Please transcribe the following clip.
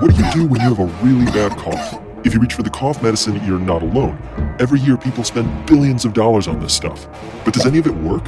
What do you do when you have a really bad cough. If you reach for the cough medicine, you're not alone. Every year, people spend billions of dollars on this stuff. But does any of it work?